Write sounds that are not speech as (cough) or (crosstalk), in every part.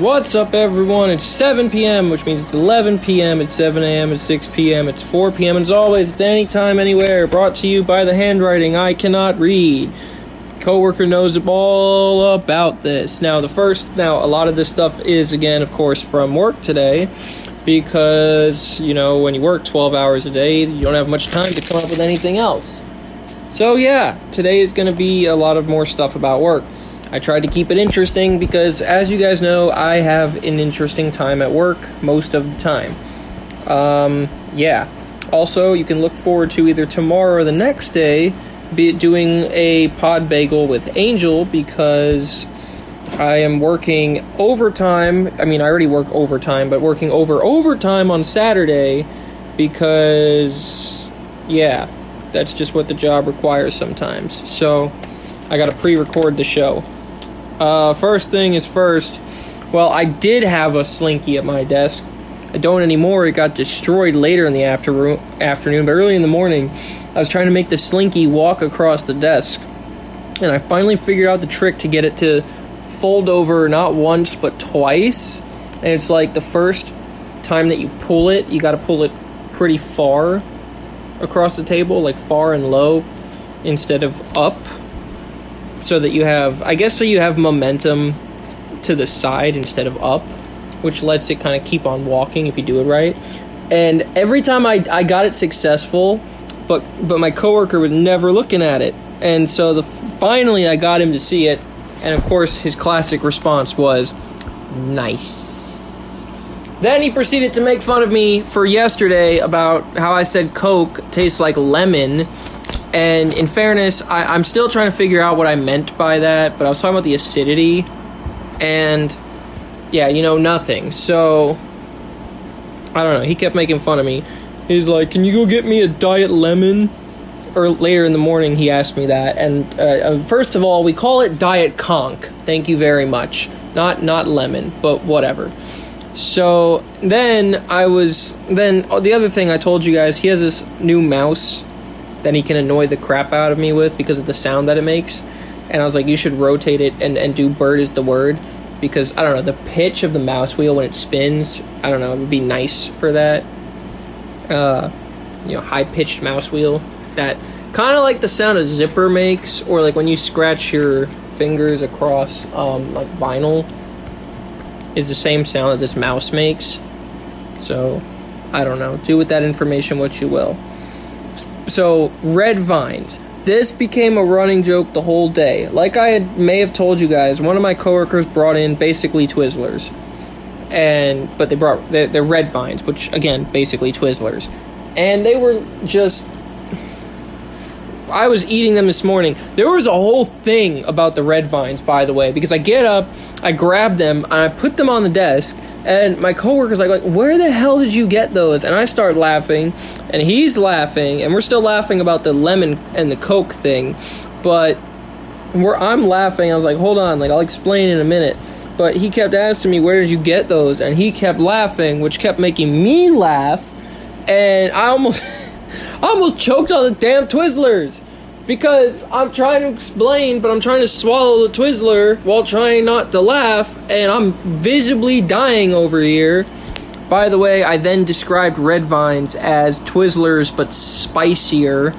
What's up, everyone? It's 7 p.m., which means it's 11 p.m., it's 7 a.m., it's 6 p.m., it's 4 p.m., and as always, it's anytime, anywhere. Brought to you by the handwriting I cannot read. Coworker knows all about this. Now, the first, now, a lot of this stuff is, again, of course, from work today, because, you know, when you work 12 hours a day, you don't have much time to come up with anything else. So, yeah, today is going to be a lot of more stuff about work. I tried to keep it interesting because, as you guys know, I have an interesting time at work most of the time. Um, yeah. Also, you can look forward to either tomorrow or the next day be doing a pod bagel with Angel because I am working overtime. I mean, I already work overtime, but working over overtime on Saturday because, yeah, that's just what the job requires sometimes. So I got to pre record the show. Uh, first thing is first. Well, I did have a slinky at my desk. I don't anymore. It got destroyed later in the after- afternoon, but early in the morning, I was trying to make the slinky walk across the desk. And I finally figured out the trick to get it to fold over not once, but twice. And it's like the first time that you pull it, you got to pull it pretty far across the table, like far and low, instead of up so that you have, I guess, so you have momentum to the side instead of up, which lets it kind of keep on walking if you do it right. And every time I, I got it successful, but but my coworker was never looking at it, and so the finally I got him to see it, and of course his classic response was, "Nice." Then he proceeded to make fun of me for yesterday about how I said Coke tastes like lemon and in fairness, I, am still trying to figure out what I meant by that, but I was talking about the acidity, and yeah, you know, nothing. So, I don't know. He kept making fun of me. He's like, Can you go get me a diet lemon? Or later in the morning, he asked me that. And uh, uh, first of all, we call it diet conch. Thank you very much. Not not lemon, but whatever. So then I was then oh, the other thing I told you guys, he has this new mouse that he can annoy the crap out of me with because of the sound that it makes. And I was like, you should rotate it and, and do bird is the word because I don't know the pitch of the mouse wheel when it spins. I don't know. It would be nice for that. Uh, you know, high pitched mouse wheel that kind of like the sound a zipper makes, or like when you scratch your fingers across um, like vinyl, is the same sound that this mouse makes. So, I don't know. Do with that information what you will. So, red vines. This became a running joke the whole day. Like I had, may have told you guys, one of my coworkers brought in basically Twizzlers, and but they brought they're, they're red vines, which again basically Twizzlers, and they were just I was eating them this morning. There was a whole thing about the red vines, by the way, because I get up, I grab them, and I put them on the desk, and my coworker's like, like, where the hell did you get those? And I start laughing, and he's laughing, and we're still laughing about the lemon and the Coke thing. But where I'm laughing, I was like, hold on, like I'll explain in a minute. But he kept asking me, where did you get those? And he kept laughing, which kept making me laugh. And I almost, (laughs) I almost choked on the damn Twizzlers because I'm trying to explain, but I'm trying to swallow the Twizzler while trying not to laugh, and I'm visibly dying over here. By the way, I then described red vines as Twizzlers but spicier,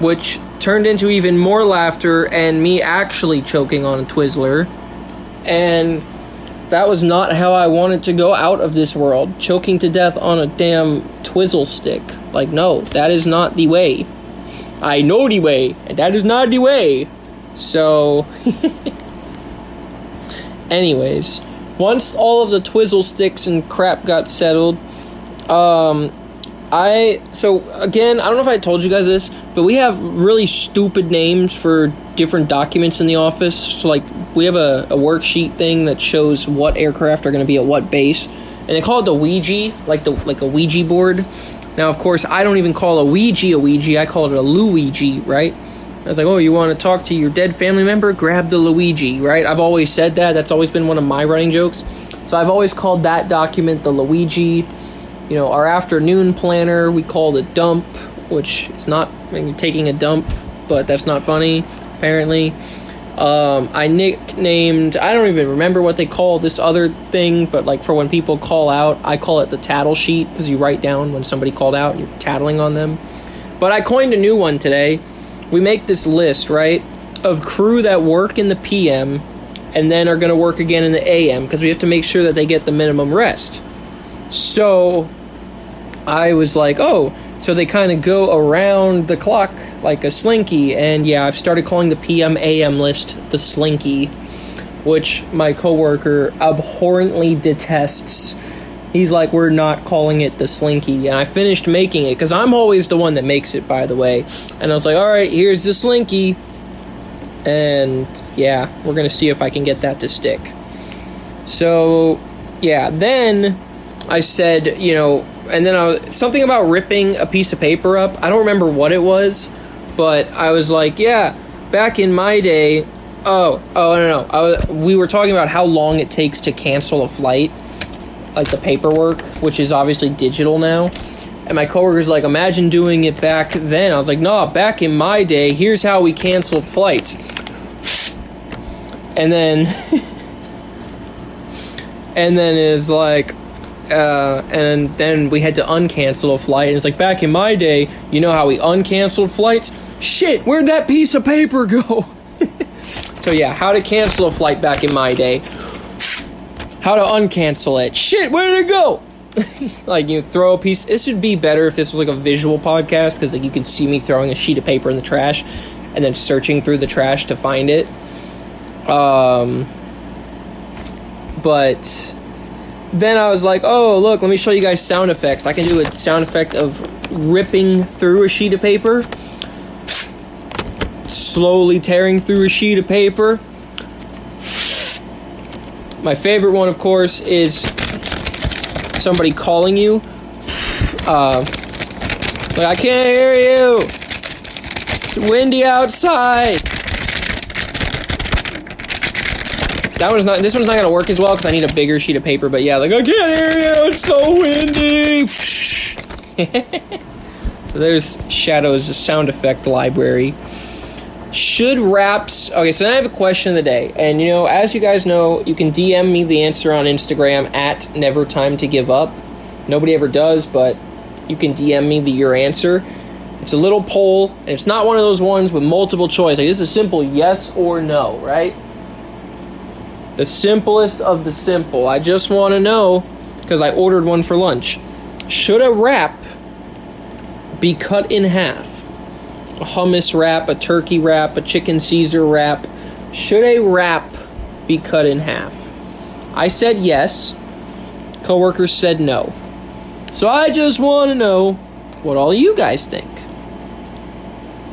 which turned into even more laughter and me actually choking on a Twizzler. And that was not how I wanted to go out of this world, choking to death on a damn Twizzle stick. Like, no, that is not the way. I know the way, and that is not the way. So, (laughs) anyways, once all of the twizzle sticks and crap got settled, um, I so again, I don't know if I told you guys this, but we have really stupid names for different documents in the office. So like we have a, a worksheet thing that shows what aircraft are going to be at what base, and they call it the Ouija, like the like a Ouija board. Now, of course, I don't even call a Ouija a Ouija. I call it a Luigi, right? I was like, oh, you want to talk to your dead family member? Grab the Luigi, right? I've always said that. That's always been one of my running jokes. So I've always called that document the Luigi. You know, our afternoon planner, we called it dump, which it's not when you're taking a dump, but that's not funny, apparently. Um, I nicknamed, I don't even remember what they call this other thing, but like for when people call out, I call it the tattle sheet because you write down when somebody called out you're tattling on them. But I coined a new one today. We make this list, right, of crew that work in the PM and then are going to work again in the AM because we have to make sure that they get the minimum rest. So I was like, oh, so they kind of go around the clock like a slinky. And yeah, I've started calling the PM AM list the slinky, which my coworker abhorrently detests. He's like, we're not calling it the slinky. And I finished making it because I'm always the one that makes it, by the way. And I was like, all right, here's the slinky. And yeah, we're going to see if I can get that to stick. So yeah, then I said, you know, and then I was, something about ripping a piece of paper up. I don't remember what it was, but I was like, yeah, back in my day. Oh, oh no, no. I was, we were talking about how long it takes to cancel a flight, like the paperwork, which is obviously digital now. And my coworker's like, imagine doing it back then. I was like, no, back in my day, here's how we canceled flights. And then, (laughs) and then is like, uh, and then we had to uncancel a flight. And it's like back in my day, you know how we uncanceled flights? Shit, where'd that piece of paper go? (laughs) so yeah, how to cancel a flight back in my day. How to uncancel it. Shit, where did it go? (laughs) like you throw a piece. This would be better if this was like a visual podcast because like you could see me throwing a sheet of paper in the trash and then searching through the trash to find it. Um, but then I was like, oh, look, let me show you guys sound effects. I can do a sound effect of ripping through a sheet of paper, slowly tearing through a sheet of paper. My favorite one, of course, is somebody calling you. Uh, like, I can't hear you. It's windy outside. That one's not. This one's not gonna work as well because I need a bigger sheet of paper. But yeah, like I can't hear you. It's so windy. (laughs) so there's Shadoe's sound effect library. Should wraps. Okay, so then I have a question of the day, and you know, as you guys know, you can DM me the answer on Instagram at Never Time to Give Up. Nobody ever does, but you can DM me the your answer. It's a little poll, and it's not one of those ones with multiple choice. Like this is a simple yes or no, right? The simplest of the simple. I just want to know, because I ordered one for lunch. Should a wrap be cut in half? A hummus wrap, a turkey wrap, a chicken Caesar wrap. Should a wrap be cut in half? I said yes. Coworkers said no. So I just want to know what all you guys think.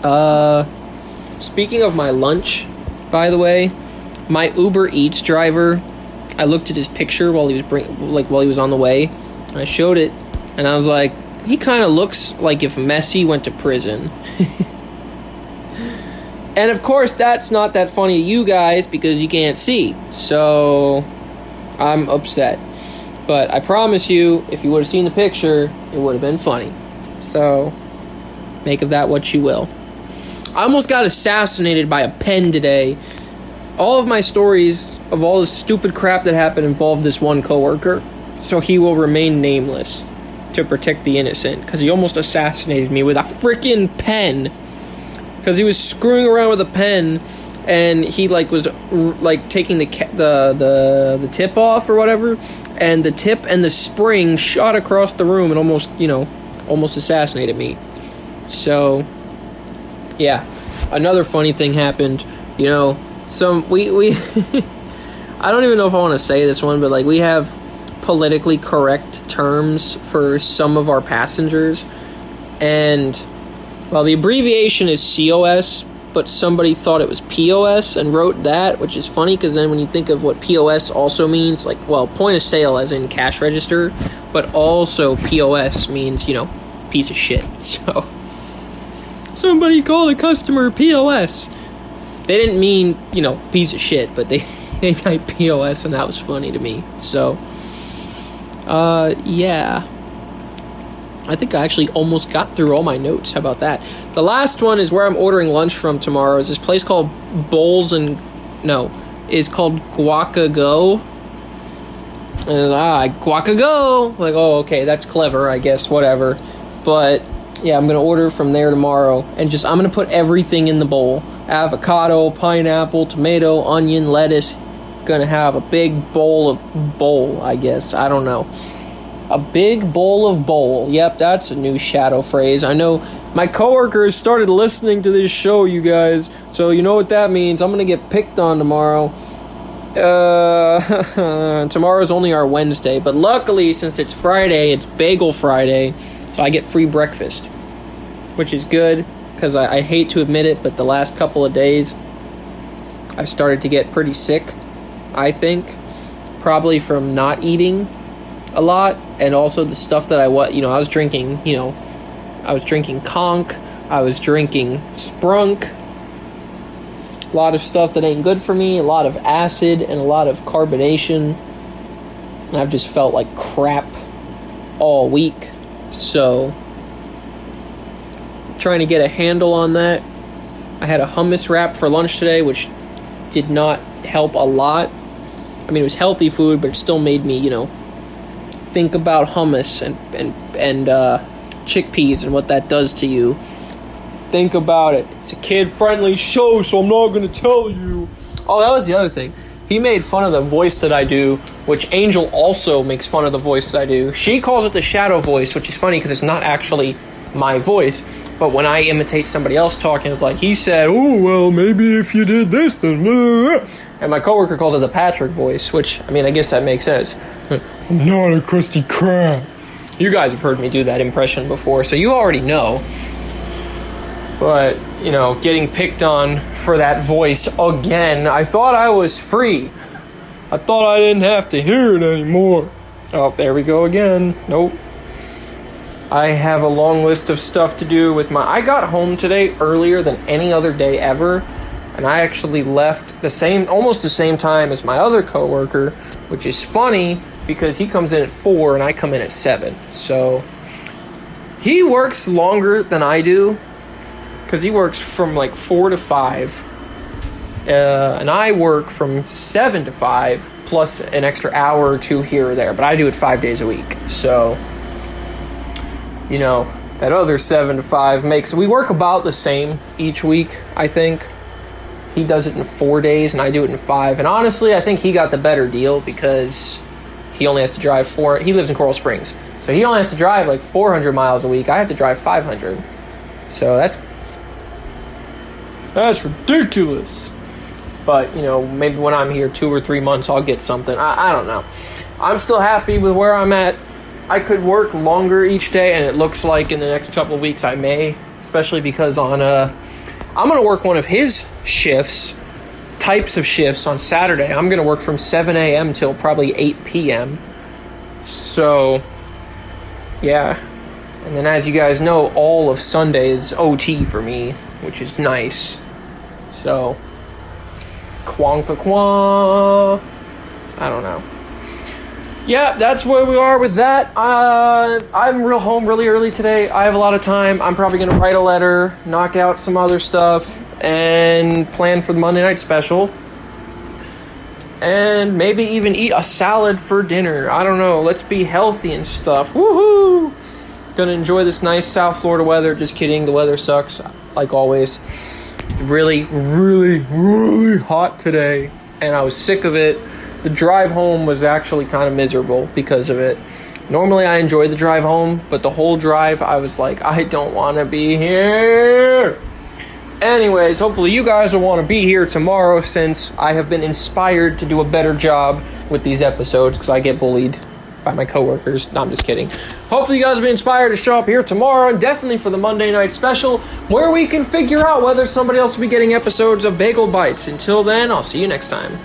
Uh, speaking of my lunch, by the way, my Uber Eats driver, I looked at his picture while he was bring, like while he was on the way. I showed it, and I was like, he kind of looks like if Messi went to prison. (laughs) and of course, that's not that funny to you guys because you can't see. So I'm upset. But I promise you, if you would have seen the picture, it would have been funny. So make of that what you will. I almost got assassinated by a pen today all of my stories of all the stupid crap that happened involved this one coworker, so he will remain nameless to protect the innocent because he almost assassinated me with a freaking pen. Because he was screwing around with a pen and he like was like taking the the the the tip off or whatever and the tip and the spring shot across the room and almost you know almost assassinated me. So yeah. Another funny thing happened you know so we we (laughs) I don't even know if I want to say this one, but like we have politically correct terms for some of our passengers, and well, the abbreviation is COS, but somebody thought it was POS and wrote that, which is funny because then when you think of what POS also means, like well, point of sale as in cash register, but also POS means you know piece of shit. (laughs) So somebody called a customer POS they didn't mean you know piece of shit, but they (laughs) they typed POS and that was funny to me. So, uh, yeah. I think I actually almost got through all my notes. How about that? The last one is where I'm ordering lunch from tomorrow. Is this place called Bowls and no, is called Guacago. And, ah, Guaca Go. Like, oh, okay, that's clever, I guess, whatever. But yeah, I'm gonna order from there tomorrow, and just I'm gonna put everything in the bowl: avocado, pineapple, tomato, onion, lettuce. Gonna have a big bowl of bowl, I guess. I don't know. A big bowl of bowl. Yep, that's a new Shadoe phrase. I know my coworkers started listening to this show, you guys. So you know what that means. I'm gonna get picked on tomorrow. Uh, (laughs) tomorrow's only our Wednesday, but luckily, since it's Friday, it's Bagel Friday, so I get free breakfast, which is good because I, I hate to admit it, but the last couple of days, I've started to get pretty sick. I think probably from not eating a lot, and also the stuff that I what you know I was drinking. You know, I was drinking conch, I was drinking sprunk. A lot of stuff that ain't good for me, a lot of acid and a lot of carbonation. And I've just felt like crap all week. So, trying to get a handle on that. I had a hummus wrap for lunch today, which did not help a lot. I mean, it was healthy food, but it still made me, you know, think about hummus and and and uh, chickpeas and what that does to you. Think about it. It's a kid-friendly show, so I'm not to tell you. Oh, that was the other thing. He made fun of the voice that I do, which Angel also makes fun of the voice that I do. She calls it the Shadoe voice, which is funny because it's not actually my voice. But when I imitate somebody else talking, it's like he said, "Oh well, maybe if you did this, then." Blah, blah. And my coworker calls it the Patrick voice, which I mean, I guess that makes sense. (laughs) I'm not a Krusty Krab. You guys have heard me do that impression before, so you already know. But you know, getting picked on for that voice again. I thought I was free. I thought I didn't have to hear it anymore. Oh, there we go again. Nope. I have a long list of stuff to do with my. I got home today earlier than any other day ever, and I actually left the same, almost the same time as my other coworker, which is funny because he comes in at four and I come in at seven. So he works longer than I do because he works from like four to five, uh, and I work from seven to five plus an extra hour or two here or there. But I do it five days a week, so you know, that other seven to five makes we work about the same each week, I think. He does it in four days and I do it in five. And honestly, I think he got the better deal because he only has to drive four he lives in Coral Springs. So he only has to drive like 400 miles a week. I have to drive 500. So that's that's ridiculous. But, you know, maybe when I'm here two or three months, I'll get something. I, I don't know. I'm still happy with where I'm at. I could work longer each day, and it looks like in the next couple of weeks I may, especially because on uh, I'm to work one of his shifts, types of shifts on Saturday. I'm to work from 7 a.m. till probably 8 p.m. So, yeah. And then, as you guys know, all of Sunday is OT for me, which is nice. So, quonka qua. I don't know yeah, that's where we are with that. Uh, I'm real home really early today. I have a lot of time. I'm probably gonna write a letter, knock out some other stuff, and plan for the Monday night special. And maybe even eat a salad for dinner. I don't know. Let's be healthy and stuff. Woohoo! Gonna enjoy this nice South Florida weather. Just kidding. The weather sucks, like always. It's really, really, really hot today, and I was sick of it the drive home was actually kind of miserable because of it. Normally, I enjoy the drive home, but the whole drive, I was like, I don't want to be here. Anyways, hopefully, you guys will want to be here tomorrow since I have been inspired to do a better job with these episodes because I get bullied by my coworkers. No, I'm just kidding. Hopefully, you guys will be inspired to show up here tomorrow and definitely for the Monday night special where we can figure out whether somebody else will be getting episodes of Bagel Bites. Until then, I'll see you next time.